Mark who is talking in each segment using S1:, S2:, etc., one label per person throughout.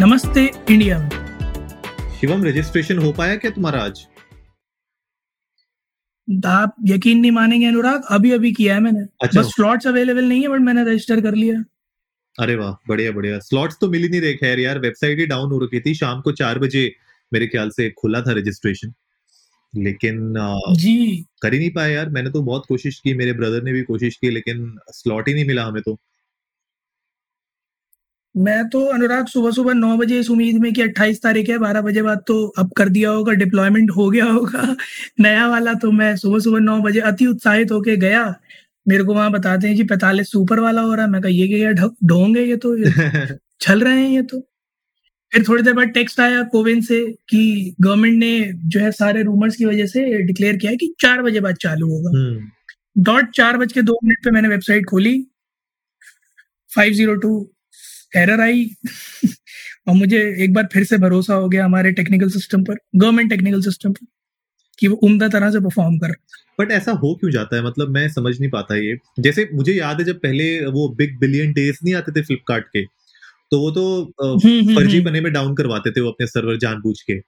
S1: नमस्ते इंडिया में
S2: शिवम रजिस्ट्रेशन हो पाया क्या तुम्हारा आज?
S1: आप यकीन नहीं मानेंगे अनुराग अभी अभी किया है मैंने।
S2: अच्छा।
S1: बस स्लॉट्स अवेलेबल नहीं है बट मैंने रजिस्टर कर लिया।
S2: अरे वाह बढ़िया बढ़िया। स्लॉट्स तो मिल ही नहीं रहे खैर यार वेबसाइट ही डाउन हो रखी थी। शाम को चार बजे मेरे ख्याल से खुला था रजिस्ट्रेशन लेकिन
S1: जी।
S2: कर ही नहीं पाया यार। मैंने तो बहुत कोशिश की मेरे ब्रदर ने भी कोशिश की लेकिन स्लॉट ही नहीं मिला हमें तो।
S1: मैं तो अनुराग सुबह सुबह नौ बजे इस उम्मीद में कि 28 तारीख है बारह बजे बाद तो अब कर दिया होगा डिप्लॉयमेंट हो गया होगा। नया वाला तो मैं सुबह सुबह नौ बजे अति उत्साहित होके गया। मेरे को वहाँ बताते हैं जी पैतालीस सुपर वाला हो रहा है। मैं कहा ये क्या ढोंग है ये तो? छल रहे हैं ये तो? फिर थोड़ी देर बाद टेक्स्ट आया कोविन से कि गवर्नमेंट ने जो है सारे रूमर्स की वजह से डिक्लेयर किया है कि चार बजे बाद चालू होगा।
S2: हम्म।
S1: डॉट चार बज के दो मिनट पे मैंने वेबसाइट खोली। फाइव ज़ीरो टू एरर आई और मुझे एक बार फिर से भरोसा हो गया हमारे टेक्निकल सिस्टम पर गवर्नमेंट टेक्निकल सिस्टम पर कि वो उम्दा तरह से परफॉर्म कर
S2: बट ऐसा हो क्यों जाता है? मतलब मैं समझ नहीं पाता ये। जैसे मुझे याद है जब पहले वो बिग बिलियन डेज़ नहीं आते थे फ्लिपकार्ट के तो वो तो अ,
S1: हम्म, हम्म,
S2: फर्जी
S1: हम्म।
S2: बने में डाउन करवाते थे वो अपने सर्वर जानबूझ के।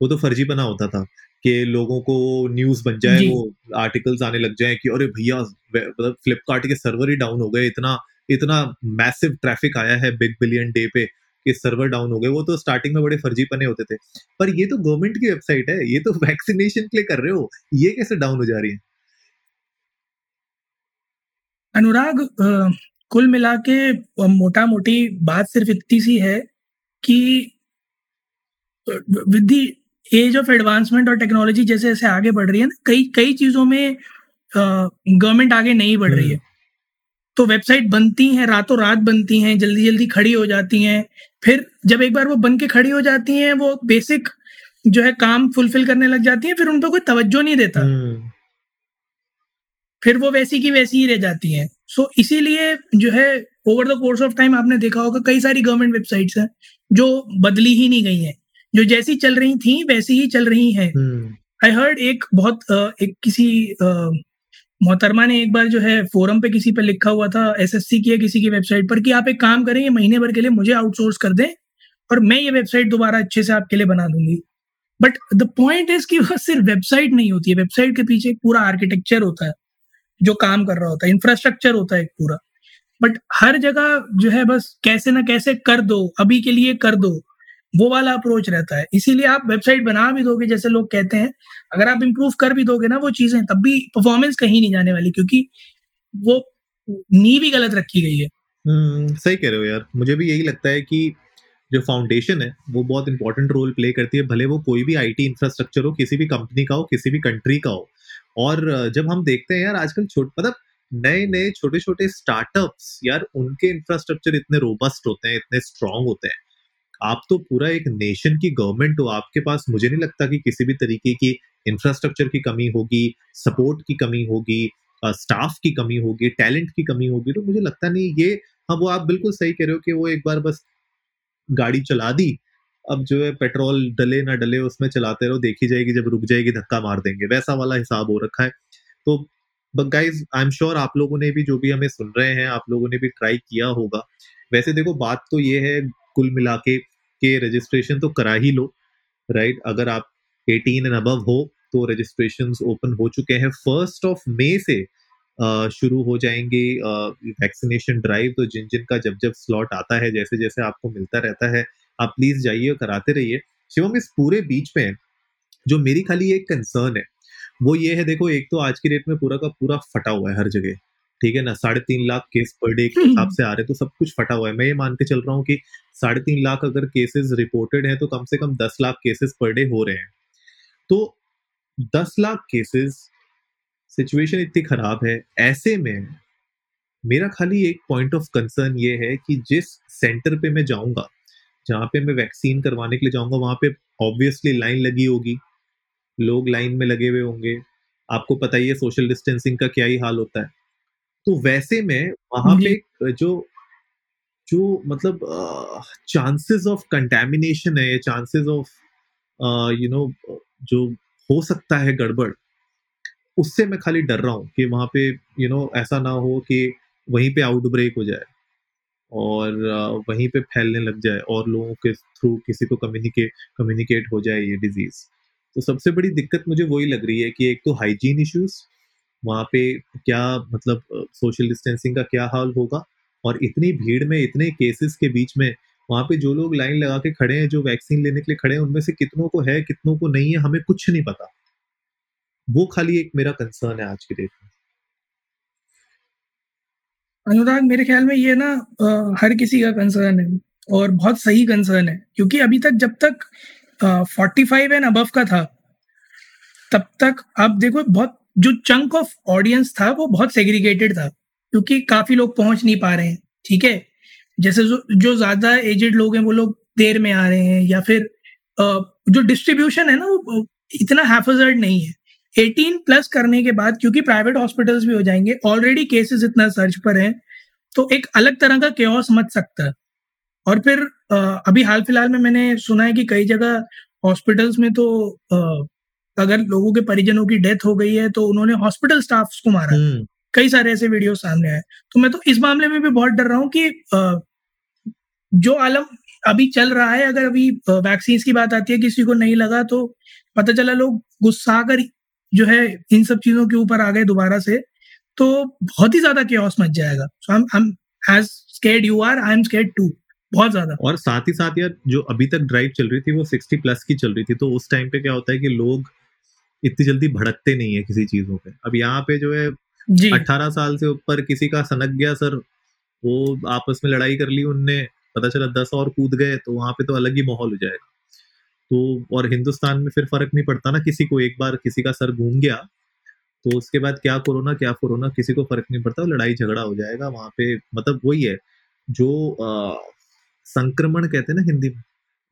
S2: वो तो फर्जी बना होता था कि लोगों को न्यूज़ बन जाए वो आर्टिकल्स आने लग जाए कि अरे भैया मतलब फ्लिपकार्ट के सर्वर ही डाउन हो गए इतना इतना मैसिव ट्रैफ़िक आया है बिग बिलियन डे पे कि सर्वर डाउन हो गए। वो तो स्टार्टिंग में बड़े फर्जी पने होते थे। पर ये तो गवर्नमेंट की वेबसाइट है। ये तो वैक्सीनेशन के लिए कर रहे हो। ये कैसे डाउन हो जा रही है?
S1: अनुराग कुल मिला के मोटा मोटी बात सिर्फ़ इतनी सी है कि with the age of advancement और टेक्नोलॉजी जैसे जैसे आगे बढ़ रही है ना कई कई चीज़ों में गवर्नमेंट आगे नहीं बढ़ रही है। तो वेबसाइट बनती हैं रातों रात बनती हैं जल्दी जल्दी खड़ी हो जाती हैं। फिर जब एक बार वो बन के खड़ी हो जाती हैं वो बेसिक जो है काम फुलफिल करने लग जाती हैं फिर उन पर कोई तवज्जो नहीं देता।
S2: हम्म,
S1: फिर वो वैसी की वैसी ही रह जाती हैं। सो इसीलिए जो है over the course of time आपने देखा होगा कई सारी गवर्नमेंट वेबसाइट्स हैं जो बदली ही नहीं गई हैं। जो जैसी चल रही थी वैसी ही चल रही हैं।
S2: हम्म,
S1: आई हर्ड एक बहुत एक किसी मोहतरमा ने एक बार जो है फोरम पे किसी पे लिखा हुआ था एसएससी की या किसी की वेबसाइट पर कि आप एक काम करें, ये महीने भर के लिए मुझे आउटसोर्स कर दें और मैं ये वेबसाइट दोबारा अच्छे से आपके लिए बना दूँगी। बट द पॉइंट इज़ कि वो सिर्फ़ वेबसाइट नहीं होती है, वेबसाइट के पीछे पूरा आर्किटेक्चर होता है, जो काम कर रहा होता है इंफ्रास्ट्रक्चर होता है पूरा। बट हर जगह जो है बस कैसे ना कैसे कर दो, अभी के लिए कर दो। वो वाला अप्रोच रहता है। इसीलिए आप वेबसाइट बना भी दोगे जैसे लोग कहते हैं अगर आप इम्प्रूव कर भी दोगे ना वो चीज़ें तब भी परफॉर्मेंस कहीं नहीं जाने वाली क्योंकि वो नींव ही गलत रखी गई है।
S2: हम्म, सही कह रहे हो यार। मुझे भी यही लगता है कि जो फाउंडेशन है वो बहुत इंपॉर्टेंट रोल प्ले करती है भले वो कोई भी आईटी इंफ्रास्ट्रक्चर हो किसी भी कंपनी का हो किसी भी कंट्री का हो। और जब हम देखते हैं यार आजकल छोट मतलब नए नए छोटे छोटे स्टार्टअप्स यार उनके इंफ्रास्ट्रक्चर इतने रोबस्ट होते हैं इतने स्ट्रांग होते हैं। आप तो पूरा एक नेशन की गवर्नमेंट हो, आपके पास मुझे नहीं लगता कि किसी भी तरीके की इंफ्रास्ट्रक्चर की कमी होगी सपोर्ट की कमी होगी स्टाफ की कमी होगी टैलेंट की कमी होगी तो मुझे लगता नहीं ये हाँ वो आप बिल्कुल सही कह रहे हो कि वो एक बार बस गाड़ी चला दी, अब जो है पेट्रोल डले ना डले उसमें चलाते रहो, देखी जाएगी जब रुक जाएगी, धक्का मार देंगे, वैसा वाला हिसाब हो रखा है। तो गाइज़ आई एम श्योर आप लोगों ने भी जो भी हमें सुन रहे हैं, आप लोगों ने भी ट्राई किया होगा। वैसे देखो, बात तो ये है कुल मिला के कि रजिस्ट्रेशन तो करा ही लो राइट अगर आप 18 एंड अबव हो तो रजिस्ट्रेशन ओपन हो चुके हैं। फ़र्स्ट ऑफ़ मई से शुरू हो जाएँगे वैक्सीनेशन ड्राइव तो जिन जिन का जब जब स्लॉट आता है, जैसे जैसे आपको मिलता रहता है, आप प्लीज़ जाइए और कराते रहिए। शिवम, इस पूरे बीच में जो मेरी खाली एक कंसर्न है, वो ये है, देखो, एक तो आज की डेट में पूरा का पूरा फटा हुआ है हर जगह। ठीक है ना, साढ़े तीन लाख केस पर डे के हिसाब से आ रहे तो सब कुछ फटा हुआ है। मैं ये मान के चल रहा हूँ कि साढ़े तीन लाख अगर केसेस रिपोर्टेड हैं तो कम से कम दस लाख केसेस पर डे हो रहे हैं। तो दस लाख केसेस सिचुएशन इतनी खराब है। ऐसे में मेरा खाली एक पॉइंट ऑफ़ कंसर्न ये है कि जिस सेंटर पे मैं जाऊँगा, जहाँ पे मैं वैक्सीन करवाने के लिए जाऊँगा, वहाँ पे ऑब्वियसली लाइन लगी होगी। लोग लाइन में लगे हुए होंगे। आपको पता ही है सोशल डिस्टेंसिंग का क्या ही हाल होता है। तो वैसे में वहाँ पे जो। जो मतलब चांसेस ऑफ़ कंटेमिनेशन है चांसेस ऑफ़ यू नो जो हो सकता है गड़बड़ उससे मैं खाली डर रहा हूँ कि वहाँ पे यू you नो know, ऐसा ना हो कि वहीं पे आउटब्रेक हो जाए और uh, वहीं पे फैलने लग जाए और लोगों के थ्रू किसी को कम्युनिकेट कम्युनिकेट हो जाए ये डिज़ीज़ तो सबसे बड़ी दिक्कत मुझे वही लग रही है कि एक तो हाइजीन इश्यूज़ वहाँ पे क्या मतलब सोशल डिस्टेंसिंग का क्या हाल होगा? और इतनी भीड़ में इतने केसेस के बीच में वहाँ पे जो लोग लाइन लगा के खड़े हैं जो वैक्सीन लेने के लिए खड़े हैं उनमें से कितनों को है कितनों को नहीं है हमें कुछ नहीं पता। वो खाली एक मेरा कंसर्न है आज की डेट में।
S1: अनुराग मेरे ख्याल में ये ना अ, हर किसी का कंसर्न है और बहुत सही कंसर्न है क्योंकि अभी तक जब तक फोर्टी फाइव एंड अबव का था तब तक आप देखो बहुत जो चंक ऑफ़ ऑडियंस था, वो बहुत सेग्रीगेटेड था, क्योंकि काफ़ी लोग पहुँच नहीं पा रहे हैं, ठीक है? जैसे जो जो ज़्यादा एजेड लोग हैं, वो लोग देर में आ रहे हैं, या फिर जो डिस्ट्रीब्यूशन है ना, वो इतना हैफर्ड नहीं है। 18 प्लस करने के बाद, क्योंकि प्राइवेट हॉस्पिटल्स भी हो जाएँगे ऑलरेडी केसेस इतना सर्च पर हैं तो एक अलग तरह का केओस मच सकता है। और फिर अभी हाल फ़िलहाल में मैंने सुना है कि कई जगह हॉस्पिटल्स में तो अगर लोगों के परिजनों की डेथ हो गई है तो उन्होंने हॉस्पिटल स्टाफ को मारा।
S2: हम्म।
S1: कई सारे ऐसे वीडियो सामने आए। तो मैं तो इस मामले में भी बहुत डर रहा हूँ कि जो आलम अभी चल रहा है अगर अभी वैक्सीन की बात आती है किसी को नहीं लगा तो पता चला लोग गुस्सा कर जो है इन सब चीज़ों के ऊपर आ गए दोबारा से तो बहुत ही ज़्यादा केओस मच जाएगा। So I am as scared you are I am scared too बहुत ज़्यादा।
S2: और साथ ही साथ यार जो अभी तक ड्राइव चल रही थी वो सिक्सटी प्लस की चल रही थी तो उस टाइम पे क्या होता है कि लोग इतनी जल्दी भड़कते नहीं है किसी चीज़ों पे। अब यहाँ पे जो है अट्ठारह साल से ऊपर किसी का सनक गया सर वो आपस में लड़ाई कर ली उनने पता चला दस और कूद गए तो वहाँ पे तो अलग ही माहौल हो जाएगा। तो और हिंदुस्तान में फिर फ़र्क नहीं पड़ता ना किसी को एक बार किसी का सर घूम गया तो उसके बाद क्या कोरोना क्या कोरोना किसी को फ़र्क नहीं पड़ता लड़ाई झगड़ा हो जाएगा वहाँ पे मतलब वही है जो आ, संक्रमण कहते हैं ना हिंदी में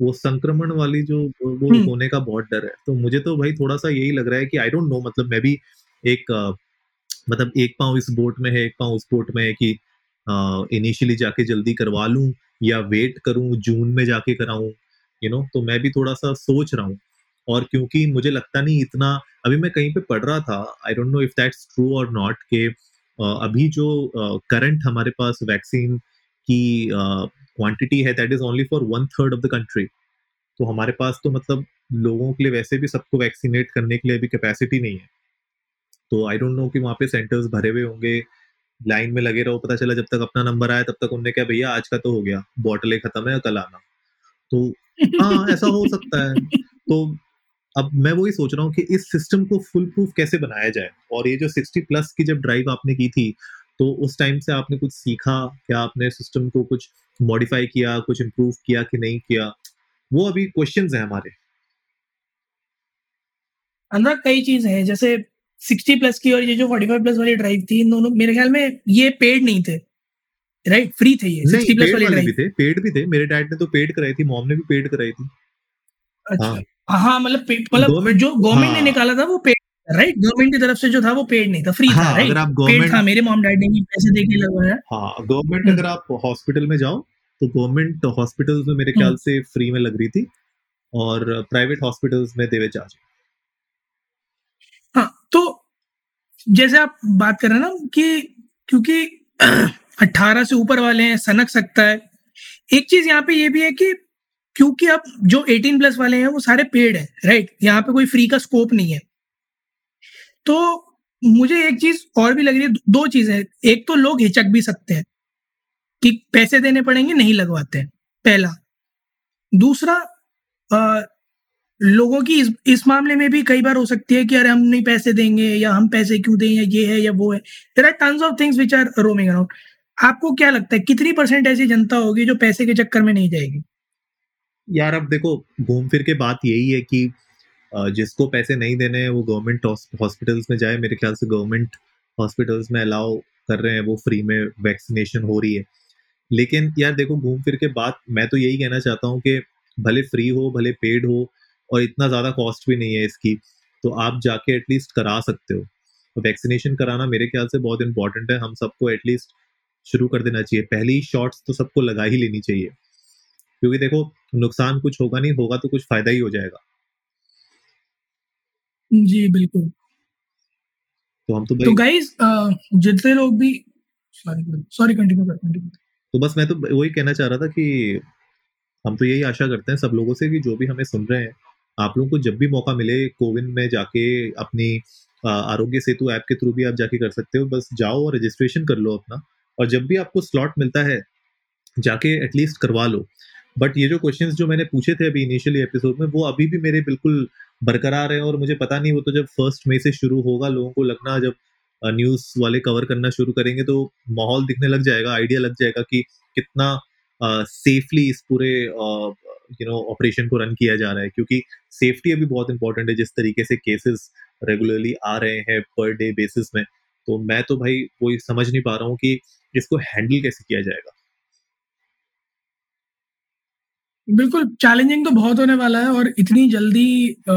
S2: वो संक्रमण वाली जो वो
S1: हम्म।
S2: होने का बहुत डर है तो मुझे तो भाई थोड़ा सा यही लग रहा है कि आई डोंट नो मतलब मैं भी एक मतलब एक पाँव इस बोट में है एक पाँव उस बोट में है कि इनिशियली जाके जल्दी करवा लूँ या वेट करूँ जून में जाके कराऊं यू नो तो मैं भी थोड़ा सा सोच रहा हूँ और क्योंकि मुझे लगता नहीं इतना अभी मैं कहीं पे पढ़ रहा था I don't know if that's true और नॉट के अभी जो करंट हमारे पास वैक्सीन की क्वांटिटी है that is only for one third of the country तो हमारे पास तो मतलब लोगों के लिए वैसे भी सबको वैक्सीनेट करने के लिए अभी कैपेसिटी नहीं है। तो आई डोंट नो कि वहाँ पे सेंटर्स भरे हुए होंगे लाइन में लगे रहो, पता चला जब तक अपना नंबर आया तब तक उनने क्या भैया, आज का तो हो गया बॉटलें खत्म है, कल आना। तो हाँ ऐसा हो सकता है। तो अब मैं वही सोच रहा हूँ कि इस सिस्टम को फुल प्रूफ कैसे बनाया जाए? और ये जो 60 प्लस की जब ड्राइव आपने की थी तो उस टाइम से आपने कुछ सीखा? क्या आपने सिस्टम को कुछ मॉडिफाई किया कुछ इम्प्रूव किया कि नहीं किया वो अभी क्वेश्चंस हैं हमारे।
S1: अंदर कई चीज़ें हैं जैसे 60 प्लस की और ये जो 45 प्लस वाली ड्राइव थी इन दोनों मेरे ख्याल में ये पेड नहीं थे राइट फ्री थे ये 60 प्लस वाली
S2: वाले भी
S1: ड्राइव
S2: थे पेड भी थे मेरे डैड ने तो पेड कराई थी मॉम ने भी पेड कराई थी।
S1: अच्छा।
S2: हाँ।
S1: हाँ मतलब मतलब जो गवर्नमेंट ने
S2: हाँ।
S1: निकाला था वो पेड राइट गवर्नमेंट की तरफ़ से जो था वो पेड नहीं था फ्री था
S2: हाँ
S1: राइट
S2: अगर आप
S1: पेड
S2: गवर्नमेंट
S1: था मेरे मॉम डैड ने भी पैसे दे के लगवाया।
S2: हाँ गवर्नमेंट अगर आप हॉस्पिटल में जाओ तो गवर्नमेंट हॉस्पिटल्स में मेरे
S1: हम्म,
S2: ख्याल से फ्री में लग रही थी और प्राइवेट हॉस्पिटल्स में देवे चार्ज
S1: हाँ। तो जैसे आप बात कर रहे हैं ना कि क्योंकि 18 से ऊपर वाले हैं सनक सकता है। एक चीज़ यहाँ पे ये भी है कि क्योंकि अब जो 18 प्लस वाले हैं वो सारे पेड हैं राइट यहाँ पे कोई फ्री का स्कोप नहीं है। तो मुझे एक चीज़ और भी लग रही है दो चीज़ें एक तो लोग हिचक भी सकते हैं। कि पैसे देने पड़ेंगे नहीं लगवाते पहला। दूसरा अ, लोगों की इस इस मामले में भी कई बार हो सकती है कि अरे हम नहीं पैसे देंगे या हम पैसे क्यों दें या ये है या वो है। There are tons of things which are roaming around आपको क्या लगता है कितनी परसेंट ऐसी जनता होगी जो पैसे के चक्कर में नहीं जाएगी?
S2: यार अब देखो घूम फिर के बात यही है कि जिसको पैसे नहीं देने हैं वो गवर्नमेंट हॉस्पिटल्स में जाए। मेरे ख्याल से गवर्नमेंट हॉस्पिटल्स में अलाउ कर रहे हैं वो फ्री में वैक्सीनेशन हो रही है। लेकिन यार देखो घूम फिर के बात मैं तो यही कहना चाहता हूँ कि भले फ्री हो भले पेड हो और इतना ज़्यादा कॉस्ट भी नहीं है इसकी तो आप जाके एटलीस्ट करा सकते हो। वैक्सीनेशन कराना मेरे ख्याल से बहुत इंपॉर्टेंट है। हम सबको एटलीस्ट शुरू कर देना चाहिए। पहली शॉट्स तो सबको लगा ही लेनी चाहिए। क्योंकि देखो नुकसान कुछ होगा नहीं होगा तो कुछ फ़ायदा ही हो जाएगा।
S1: जी बिल्कुल।
S2: तो हम तो
S1: तो गाइस जितने लोग भी सॉरी सॉरी कंटिन्यू कर कंटिन्यू
S2: तो बस मैं तो वही कहना चाह रहा था कि हम तो यही आशा करते हैं सब लोगों से कि जो भी हमें सुन रहे हैं, आप लोगों को जब भी मौका मिले कोविन में जाके अपनी आरोग्य सेतु ऐप के थ्रू भी आप जाके कर सकते हो। बस जाओ और रजिस्ट्रेशन कर लो अपना और जब भी आपको स्लॉट मिलता है, जाके एटलीस्ट करवा लो। बट ये जो क्वेश्चंस जो मैंने पूछे थे अभी इनिशियली एपिसोड में, वो अभी भी मेरे बिल्कुल बरकरार है और मुझे पता नहीं, वो तो जब फ़र्स्ट मई से शुरू होगा, लोगों को लगना जब न्यूज़ वाले कवर करना शुरू करेंगे तो माहौल दिखने लग जाएगा आइडिया लग जाएगा कि कितना सेफली इस पूरे यू नो ऑपरेशन को रन किया जा रहा है। क्योंकि सेफ्टी अभी बहुत इंपॉर्टेंट है, जिस तरीके से केसेस रेगुलरली आ रहे हैं पर डे बेसिस में। तो मैं तो भाई कोई समझ नहीं पा रहा हूँ कि इसको हैंडल कैसे किया जाएगा।
S1: बिल्कुल चैलेंजिंग तो बहुत होने वाला है और इतनी जल्दी आ,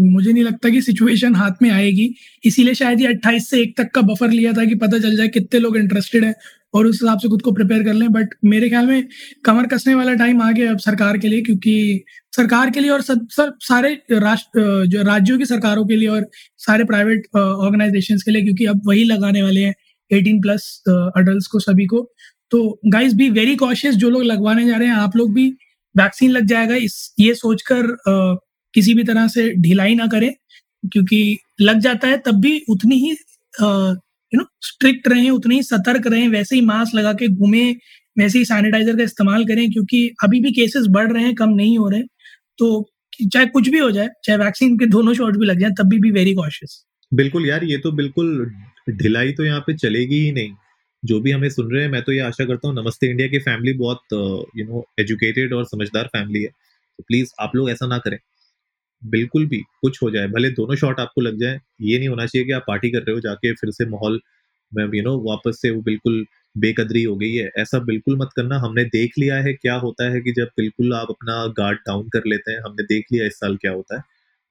S1: मुझे नहीं लगता कि सिचुएशन हाथ में आएगी। इसीलिए शायद ये अट्ठाईस से एक तक का बफर लिया था कि पता चल जाए कितने लोग इंटरेस्टेड हैं और उस हिसाब से खुद को प्रिपेयर कर लें। बट मेरे ख्याल में कमर कसने वाला टाइम आ गया अब सरकार के लिए क्योंकि सरकार के लिए और सब सर सारे राष्ट्र जो राज्यों की सरकारों के लिए और सारे प्राइवेट ऑर्गेनाइजेशन के लिए क्योंकि अब वही लगाने वाले हैं एटीन प्लस अडल्ट को सभी को। तो गाइज़ बी वेरी कॉशियस जो लोग लगवाने जा रहे हैं आप लोग भी वैक्सीन लग जाएगा। इस, ये सोचकर किसी भी तरह से ढिलाई ना करें, क्योंकि लग जाता है तब भी उतनी ही यू नो स्ट्रिक्ट रहें, उतने ही सतर्क रहें, वैसे ही मास्क लगा के घूमें, वैसे ही सैनिटाइजर का इस्तेमाल करें, क्योंकि अभी भी केसेस बढ़ रहे हैं, कम नहीं हो रहे। तो चाहे कुछ भी हो जाए, चाहे वैक्सीन के दोनों शॉट भी लग जाए, तब भी वेरी कॉशियस
S2: बिल्कुल यार, ये तो बिल्कुल ढिलाई तो यहाँ पे चलेगी ही नहीं। जो भी हमें सुन रहे हैं, मैं तो ये आशा करता हूँ, नमस्ते इंडिया की फैमिली बहुत यू नो एजुकेटेड और समझदार फैमिली है। तो प्लीज़ आप लोग ऐसा ना करें। बिल्कुल भी कुछ हो जाए, भले दोनों शॉट आपको लग जाए, ये नहीं होना चाहिए कि आप पार्टी कर रहे हो, जाके फिर से माहौल में यू नो वापस से वो बिल्कुल बेकदरी हो गई है। ऐसा बिल्कुल मत करना, हमने देख लिया है क्या होता है कि जब बिल्कुल आप अपना गार्ड डाउन कर लेते हैं, हमने देख लिया इस साल क्या होता है।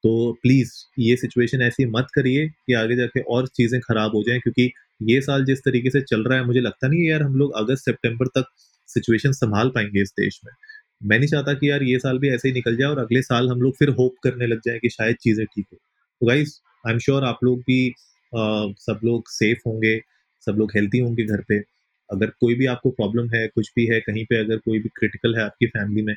S2: तो प्लीज़ ये सिचुएशन ऐसी मत करिए कि आगे जाके और चीज़ें खराब हो जाएँ क्योंकि ये साल जिस तरीके से चल रहा है मुझे लगता नहीं है यार हम लोग अगस्त सितंबर तक सिचुएशन संभाल पाएँगे इस देश में। मैं नहीं चाहता कि यार ये साल भी ऐसे ही निकल जाए और अगले साल हम लोग फिर होप करने लग जाए कि शायद चीज़ें ठीक हो। तो गाइज़ आई एम श्योर आप लोग भी आ, सब लोग सेफ़ होंगे सब लोग हेल्थी होंगे घर पे। अगर कोई भी आपको प्रॉब्लम है कुछ भी है कहीं पे अगर कोई भी क्रिटिकल है आपकी फैमिली में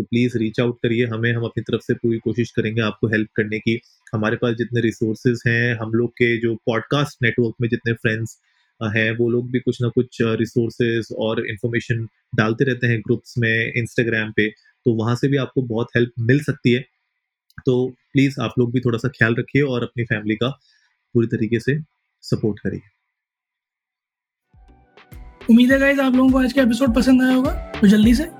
S2: तो प्लीज़ रीच आउट करिए, हमें, हम अपनी तरफ़ से पूरी कोशिश करेंगे आपको हेल्प करने की। हमारे पास जितने रिसोर्सेज हैं, हम लोग के जो पॉडकास्ट नेटवर्क में जितने फ्रेंड्स हैं, वो लोग भी कुछ ना कुछ रिसोर्सेज और इन्फॉर्मेशन डालते रहते हैं ग्रुप्स में इंस्टाग्राम पे तो वहाँ से भी आपको बहुत हेल्प मिल सकती है। तो प्लीज़ आप लोग भी थोड़ा सा ख्याल रखिए और अपनी फैमिली का पूरी तरीके से सपोर्ट करिए।
S1: उम्मीद है आप लोगों को आज का एपिसोड पसंद आया होगा तो जल्दी से